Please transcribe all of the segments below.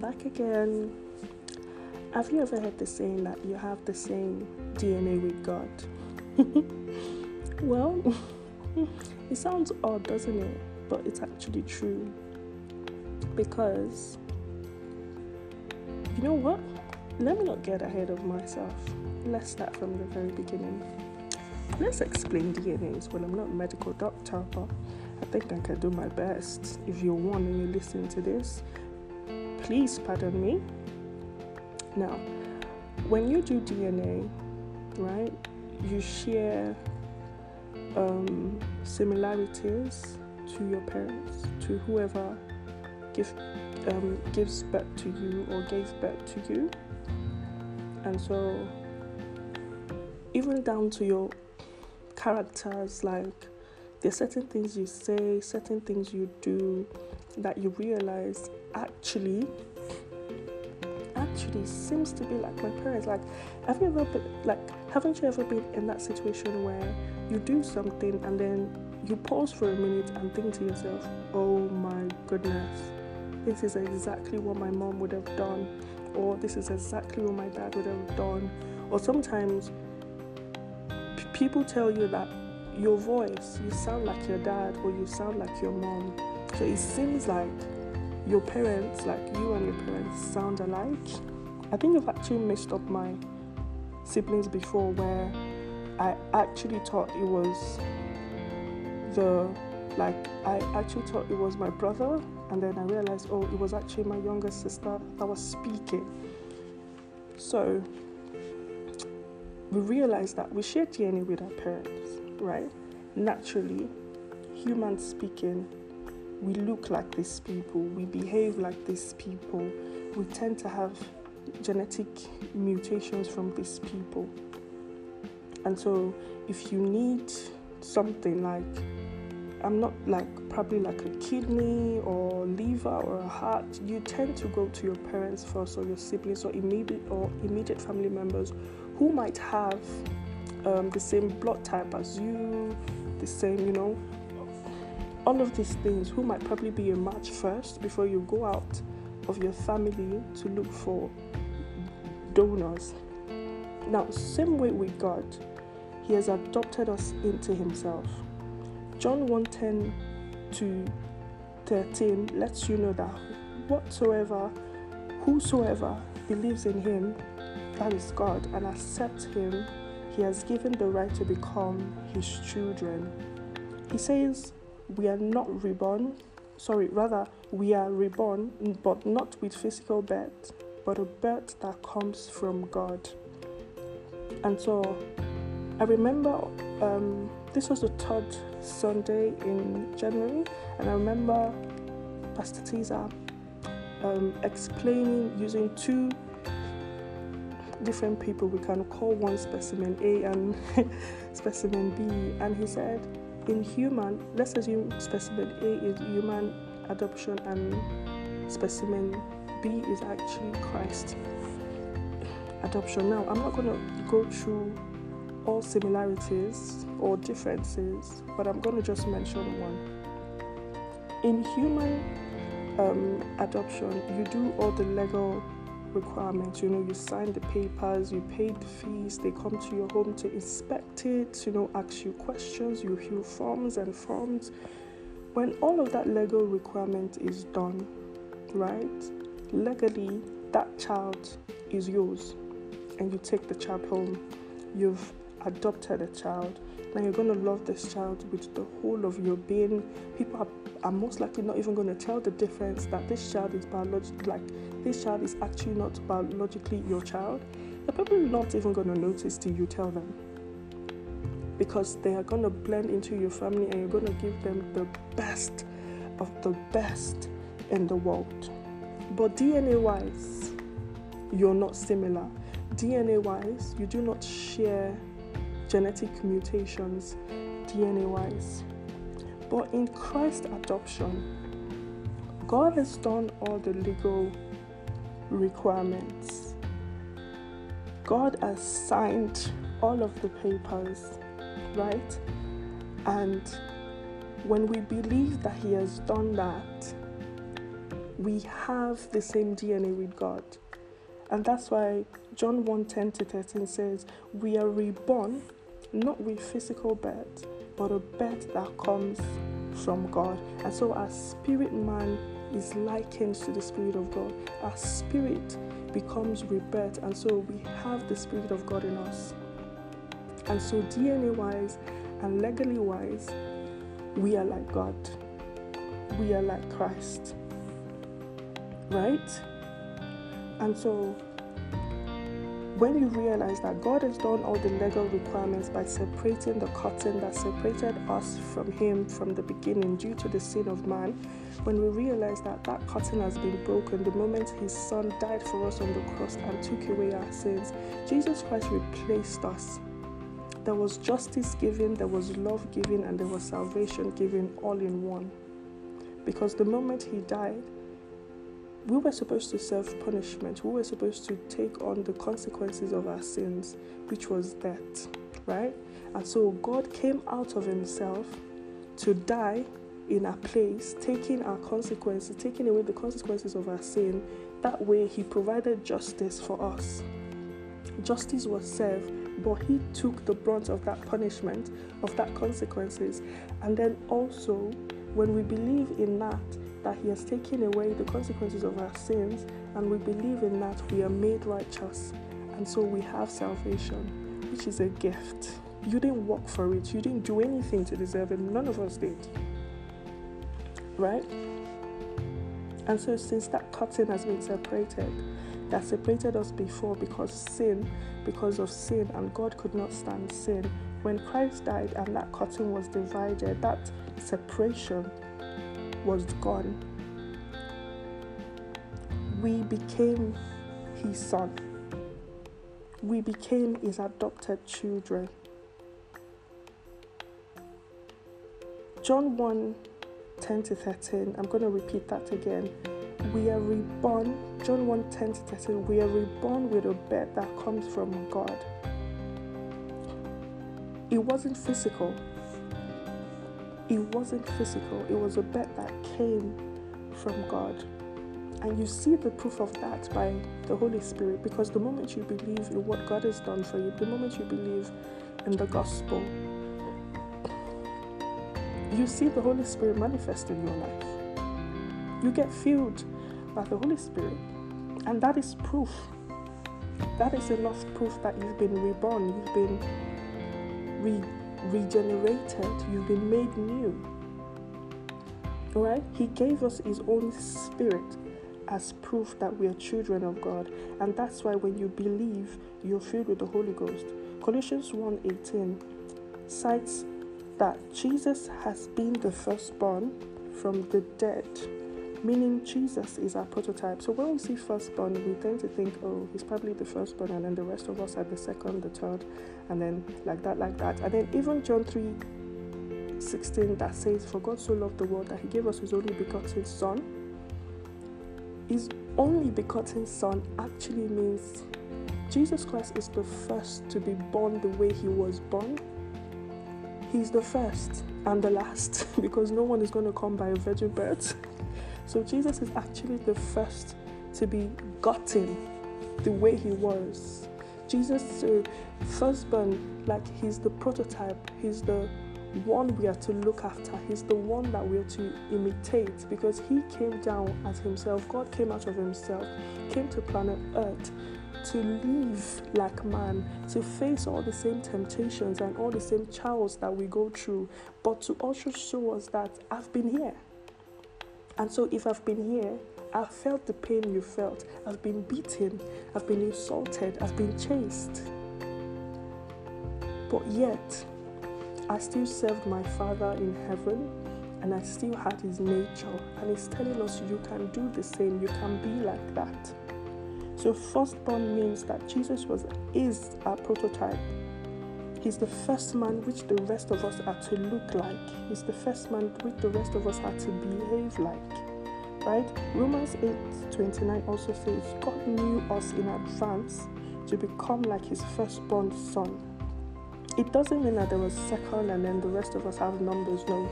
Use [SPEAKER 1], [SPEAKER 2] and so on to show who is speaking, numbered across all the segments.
[SPEAKER 1] Back again. Have you ever heard the saying that you have the same DNA with God? well, it sounds odd, doesn't it? But it's actually true. Because, you know what? Let me not get ahead of myself. Let's start from the very beginning. Let's explain DNAs. Well, I'm not a medical doctor, but I think I can do my best. If you're one and you're listening to this, please pardon me. Now, when you do DNA, right, you share um, similarities to your parents, to whoever give, um, gives birth to you or gave birth to you. And so, even down to your characters, like there's certain things you say, certain things you do that you realize actually actually seems to be like my parents. Like, have you ever been like haven't you ever been in that situation where you do something and then you pause for a minute and think to yourself, oh my goodness, this is exactly what my mom would have done, or this is exactly what my dad would have done, or sometimes p- people tell you that your voice, you sound like your dad or you sound like your mom. So it seems like your parents, like you and your parents, sound alike. I think I've actually messed up my siblings before where I actually thought it was the like I actually thought it was my brother and then I realized oh it was actually my younger sister that was speaking. So we realized that we share DNA with our parents, right? Naturally, human speaking, we look like these people, we behave like these people, we tend to have genetic mutations from these people. And so, if you need something like, I'm not like probably like a kidney or liver or a heart, you tend to go to your parents first or your siblings or immediate or immediate family members who might have um, the same blood type as you, the same, you know, all of these things, who might probably be a match first before you go out of your family to look for donors. Now, same way with God, He has adopted us into Himself. John 1:10 to 13 lets you know that whatsoever, whosoever believes in Him, that is God, and accepts Him, He has given the right to become His children. He says, We are not reborn, sorry, rather, we are reborn, but not with physical birth, but a birth that comes from God. And so I remember um, this was the third Sunday in January, and I remember Pastor Tiza um, explaining using two different people. We can call one specimen A and specimen B, and he said, in human, let's assume specimen A is human adoption and specimen B is actually Christ adoption. Now, I'm not going to go through all similarities or differences, but I'm going to just mention one. In human um, adoption, you do all the legal requirements. You know, you sign the papers, you pay the fees, they come to your home to inspect it, you know, ask you questions, you fill forms and forms. When all of that legal requirement is done, right, legally, that child is yours and you take the child home. You've adopted a child. Now you're going to love this child with the whole of your being. People are, are most likely not even going to tell the difference that this child is biologically, like this child is actually not biologically your child. They're probably not even going to notice till you tell them. Because they are going to blend into your family and you're going to give them the best of the best in the world. But DNA wise, you're not similar. DNA wise, you do not share genetic mutations DNA wise. But in Christ's adoption, God has done all the legal requirements. God has signed all of the papers, right? And when we believe that He has done that, we have the same DNA with God. And that's why John 1 10 to 13 says, We are reborn not with physical birth, but a birth that comes from God. And so our spirit man is likened to the Spirit of God. Our spirit becomes rebirth, and so we have the Spirit of God in us. And so, DNA wise and legally wise, we are like God. We are like Christ. Right? And so, when you realize that God has done all the legal requirements by separating the curtain that separated us from Him from the beginning due to the sin of man, when we realize that that curtain has been broken the moment His Son died for us on the cross and took away our sins, Jesus Christ replaced us. There was justice given, there was love given, and there was salvation given all in one. Because the moment He died, we were supposed to serve punishment. We were supposed to take on the consequences of our sins, which was death, right? And so God came out of Himself to die in our place, taking our consequences, taking away the consequences of our sin. That way, He provided justice for us. Justice was served, but He took the brunt of that punishment, of that consequences. And then also, when we believe in that, that He has taken away the consequences of our sins, and we believe in that we are made righteous, and so we have salvation, which is a gift. You didn't work for it, you didn't do anything to deserve it, none of us did. Right? And so, since that curtain has been separated, that separated us before because sin, because of sin, and God could not stand sin. When Christ died and that curtain was divided, that separation was gone, we became his son. We became his adopted children. John 1 10 to 13, I'm going to repeat that again. We are reborn, John 1 10 to 13, we are reborn with a birth that comes from God. It wasn't physical, it wasn't physical, it was a bet that came from God. And you see the proof of that by the Holy Spirit because the moment you believe in what God has done for you, the moment you believe in the gospel, you see the Holy Spirit manifest in your life. You get filled by the Holy Spirit, and that is proof. That is enough proof that you've been reborn, you've been re- regenerated, you've been made new. Alright? He gave us His own Spirit as proof that we are children of God, and that's why when you believe, you're filled with the Holy Ghost. Colossians 1:18 cites that Jesus has been the firstborn from the dead meaning Jesus is our prototype. So when we see firstborn, we tend to think, oh, he's probably the firstborn, and then the rest of us are the second, the third, and then like that, like that. And then even John 3 16 that says, For God so loved the world that he gave us his only begotten Son. His only begotten Son actually means Jesus Christ is the first to be born the way he was born. He's the first and the last because no one is going to come by a virgin birth. So Jesus is actually the first to be gotten the way he was. Jesus, uh, firstborn, like he's the prototype, he's the one we are to look after, he's the one that we are to imitate because he came down as himself. God came out of himself, came to planet Earth to live like man, to face all the same temptations and all the same trials that we go through, but to also show us that I've been here. And so, if I've been here, I've felt the pain you felt. I've been beaten. I've been insulted. I've been chased. But yet, I still served my Father in heaven and I still had his nature. And he's telling us you can do the same, you can be like that. So, firstborn means that Jesus was is our prototype. He's the first man which the rest of us are to look like. He's the first man which the rest of us are to behave like. Right? Romans 8 29 also says, God knew us in advance to become like his firstborn son. It doesn't mean that there was second and then the rest of us have numbers. No.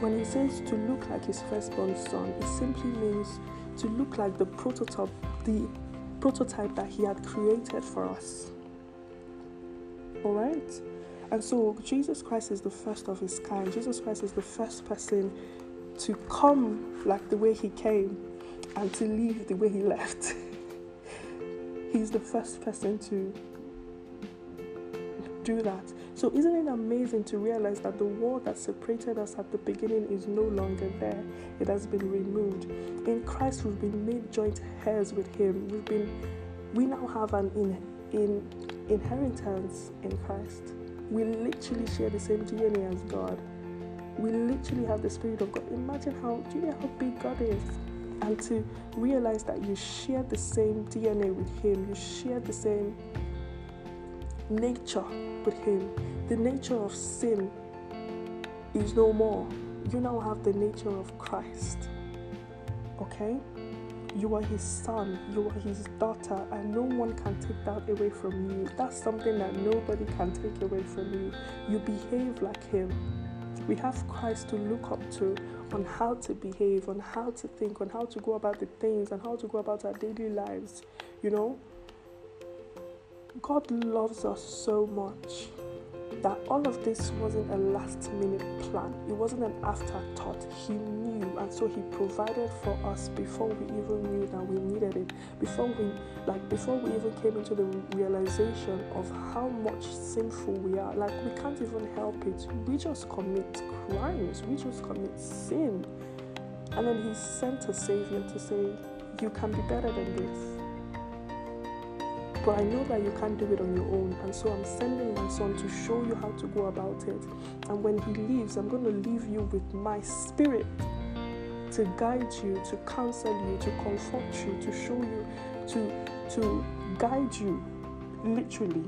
[SPEAKER 1] When he says to look like his firstborn son, it simply means to look like the prototype, the prototype that He had created for us. All right? And so Jesus Christ is the first of his kind. Jesus Christ is the first person to come like the way he came and to leave the way he left. He's the first person to do that. So, isn't it amazing to realize that the wall that separated us at the beginning is no longer there? It has been removed. In Christ, we've been made joint heirs with Him. We've been, we now have an in, in inheritance in Christ. We literally share the same DNA as God. We literally have the Spirit of God. Imagine how, do you know how big God is? And to realize that you share the same DNA with Him, you share the same nature with Him. The nature of sin is no more. You now have the nature of Christ. Okay? You are his son, you are his daughter, and no one can take that away from you. That's something that nobody can take away from you. You behave like him. We have Christ to look up to on how to behave, on how to think, on how to go about the things, and how to go about our daily lives. You know, God loves us so much that all of this wasn't a last minute plan, it wasn't an afterthought. He knew, and so He provided for us before we even knew that we needed it, before we like before we even came into the realization of how much sinful we are. Like we can't even help it. We just commit crimes, we just commit sin. And then He sent a Savior to say, You can be better than this but I know that you can't do it on your own. And so I'm sending my son to show you how to go about it. And when he leaves, I'm going to leave you with my spirit to guide you, to counsel you, to comfort you, to show you, to, to guide you, literally.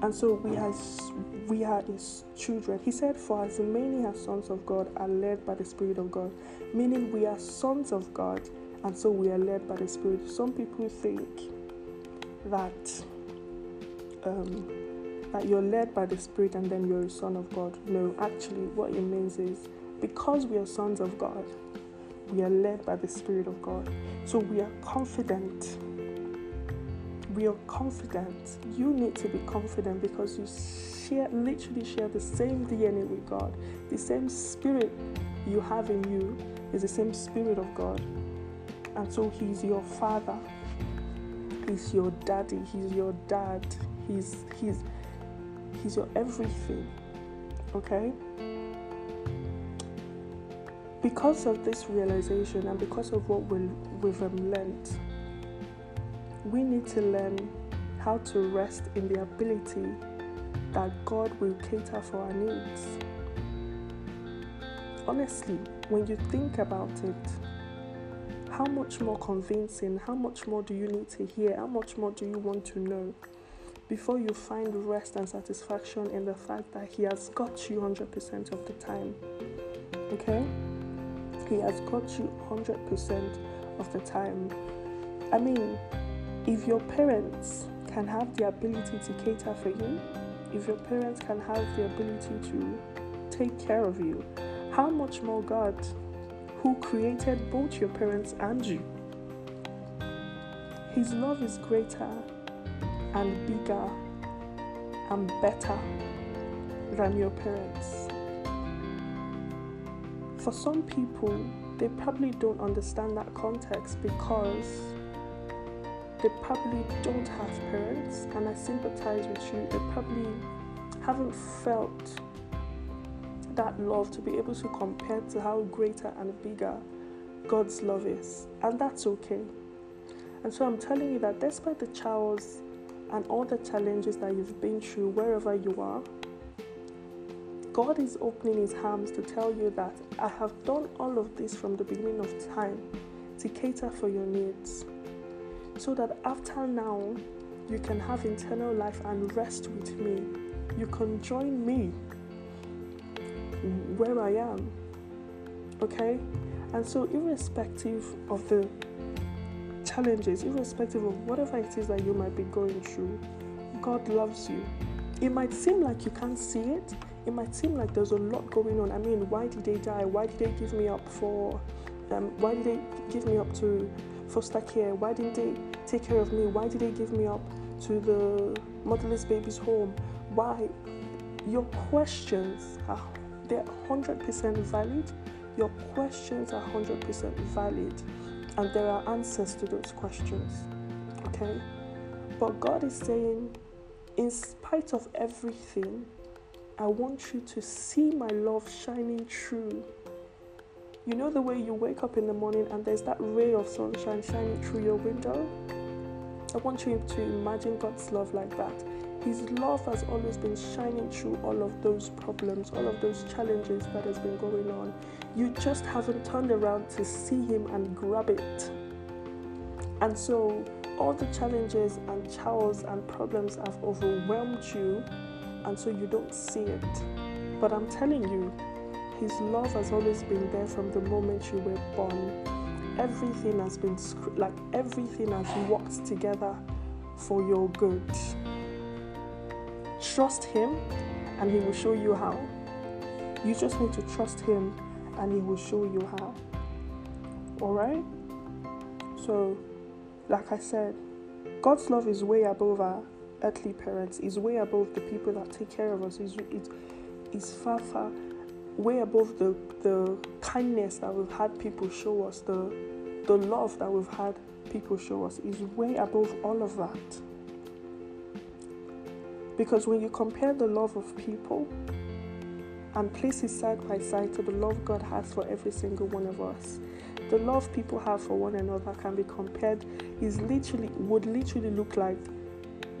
[SPEAKER 1] And so we as we are his children. He said, For as many as sons of God are led by the Spirit of God, meaning we are sons of God, and so we are led by the Spirit. Some people think that um, that you're led by the Spirit and then you're a son of God. No, actually, what it means is because we are sons of God, we are led by the Spirit of God. So we are confident. We are confident. You need to be confident because you share, literally share the same DNA with God. The same Spirit you have in you is the same Spirit of God. And so He's your Father. He's your daddy, he's your dad, he's he's he's your everything. Okay? Because of this realization and because of what we, we've um, learned, we need to learn how to rest in the ability that God will cater for our needs. Honestly, when you think about it, how much more convincing, how much more do you need to hear, how much more do you want to know before you find rest and satisfaction in the fact that He has got you 100% of the time? Okay? He has got you 100% of the time. I mean, if your parents can have the ability to cater for you, if your parents can have the ability to take care of you, how much more God who created both your parents and you. His love is greater and bigger and better than your parents. For some people, they probably don't understand that context because they probably don't have parents, and I sympathize with you. They probably haven't felt that love to be able to compare to how greater and bigger God's love is. And that's okay. And so I'm telling you that despite the trials and all the challenges that you've been through, wherever you are, God is opening His arms to tell you that I have done all of this from the beginning of time to cater for your needs. So that after now, you can have eternal life and rest with me. You can join me where I am. Okay? And so, irrespective of the challenges, irrespective of whatever it is that you might be going through, God loves you. It might seem like you can't see it, it might seem like there's a lot going on. I mean, why did they die? Why did they give me up for? them? Why did they give me up to foster care? Why didn't they take care of me? Why did they give me up to the motherless babies home? Why? Your questions are they're 100% valid. Your questions are 100% valid, and there are answers to those questions. Okay? But God is saying, in spite of everything, I want you to see my love shining through. You know the way you wake up in the morning and there's that ray of sunshine shining through your window? I want you to imagine God's love like that. His love has always been shining through all of those problems, all of those challenges that has been going on. You just haven't turned around to see Him and grab it. And so, all the challenges and chores and problems have overwhelmed you and so you don't see it. But I'm telling you, His love has always been there from the moment you were born. Everything has been like everything has worked together for your good. Trust Him, and He will show you how. You just need to trust Him, and He will show you how. Alright? So, like I said, God's love is way above our earthly parents is way above the people that take care of us. Is it is far far way above the the kindness that we've had people show us, the the love that we've had people show us is way above all of that. Because when you compare the love of people and place it side by side to the love God has for every single one of us, the love people have for one another can be compared is literally would literally look like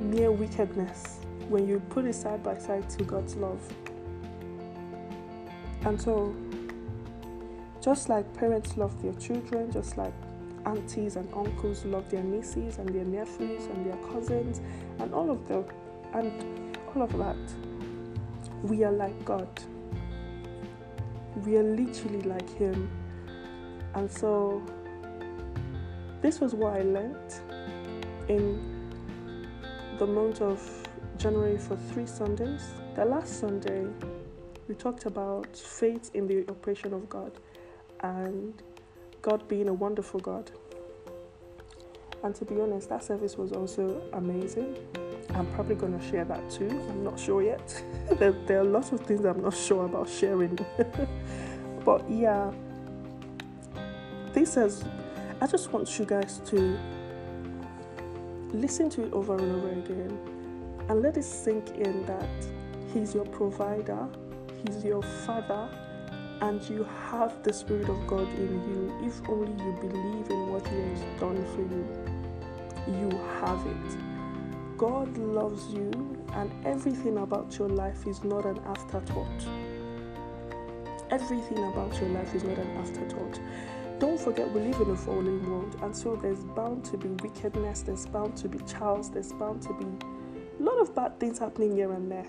[SPEAKER 1] mere wickedness when you put it side by side to God's love. And so, just like parents love their children, just like aunties and uncles love their nieces and their nephews and their cousins and all of the and all of that, we are like God. We are literally like Him. And so, this was what I learned in the month of January for three Sundays. The last Sunday, we talked about faith in the operation of God and God being a wonderful God. And to be honest, that service was also amazing. I'm probably going to share that too. I'm not sure yet. there, there, are lots of things I'm not sure about sharing. but yeah, this is, I just want you guys to listen to it over and over again and let it sink in that He's your provider, He's your Father, and you have the Spirit of God in you. If only you believe in what He has done for you, you have it. God loves you, and everything about your life is not an afterthought. Everything about your life is not an afterthought don't forget we live in a fallen world, and so there's bound to be wickedness, there's bound to be chaos, there's bound to be a lot of bad things happening here and there.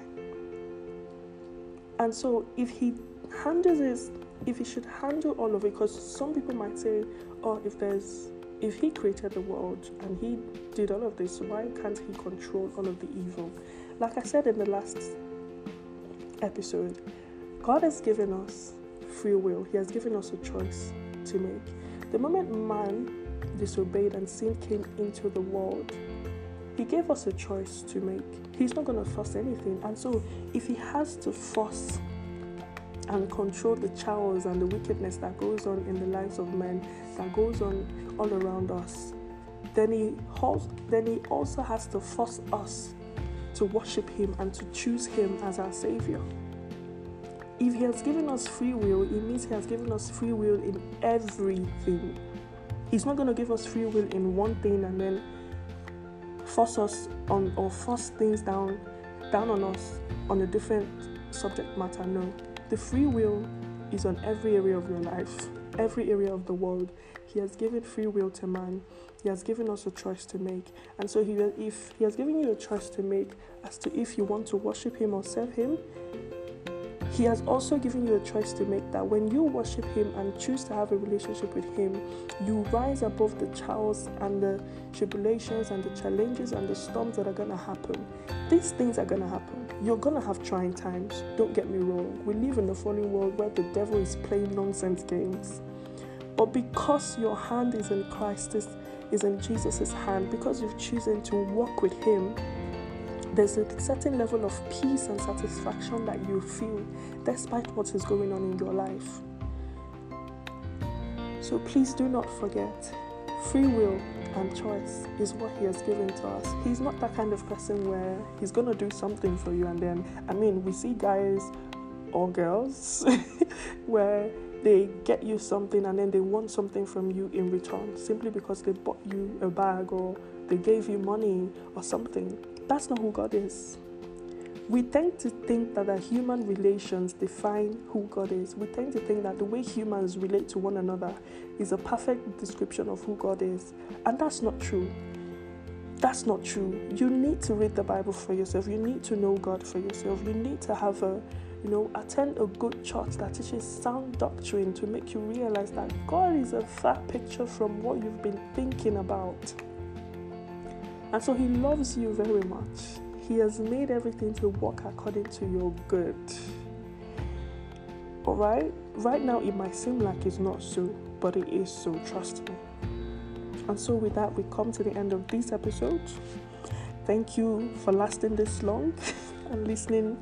[SPEAKER 1] And so, if he handles this, if he should handle all of it, because some people might say, oh, if there's if he created the world and he did all of this, why can't he control all of the evil? Like I said in the last episode, God has given us free will, He has given us a choice to make. The moment man disobeyed and sin came into the world, he gave us a choice to make. He's not going to force anything. And so, if he has to force and control the chaos and the wickedness that goes on in the lives of men, that goes on all around us, then he, then he also has to force us to worship him and to choose him as our savior if He has given us free will, it means He has given us free will in everything. He's not going to give us free will in one thing and then force us on or force things down down on us on a different subject matter. No, the free will is on every area of your life, every area of the world. He has given free will to man. He has given us a choice to make. And so, he, if He has given you a choice to make as to if you want to worship Him or serve Him, he has also given you a choice to make that when you worship Him and choose to have a relationship with Him, you rise above the trials and the tribulations and the challenges and the storms that are going to happen. These things are going to happen. You're going to have trying times. Don't get me wrong. We live in a fallen world where the devil is playing nonsense games. But because your hand is in Christ, is, is in Jesus' hand, because you've chosen to walk with Him, there's a certain level of peace and satisfaction that you feel despite what is going on in your life. So please do not forget free will and choice is what he has given to us. He's not that kind of person where he's going to do something for you and then, I mean, we see guys or girls where they get you something and then they want something from you in return simply because they bought you a bag or they gave you money or something. That's not who God is. We tend to think that the human relations define who God is. We tend to think that the way humans relate to one another is a perfect description of who God is. And that's not true. That's not true. You need to read the Bible for yourself. You need to know God for yourself. You need to have a, you know, attend a good church that teaches sound doctrine to make you realize that God is a far picture from what you've been thinking about. And so He loves you very much. He has made everything to work according to your good. Alright? Right now, it might seem like it's not so, but it is so, trust me. And so, with that, we come to the end of this episode. Thank you for lasting this long and listening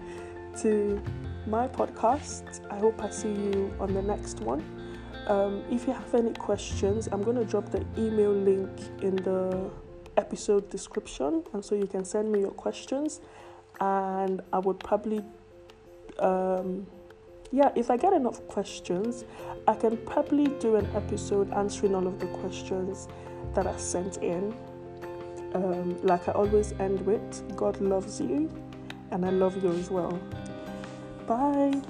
[SPEAKER 1] to my podcast. I hope I see you on the next one. Um, if you have any questions, I'm going to drop the email link in the episode description, and so you can send me your questions, and I would probably, um, yeah, if I get enough questions, I can probably do an episode answering all of the questions that are sent in. Um, like I always end with, God loves you, and I love you as well. Bye.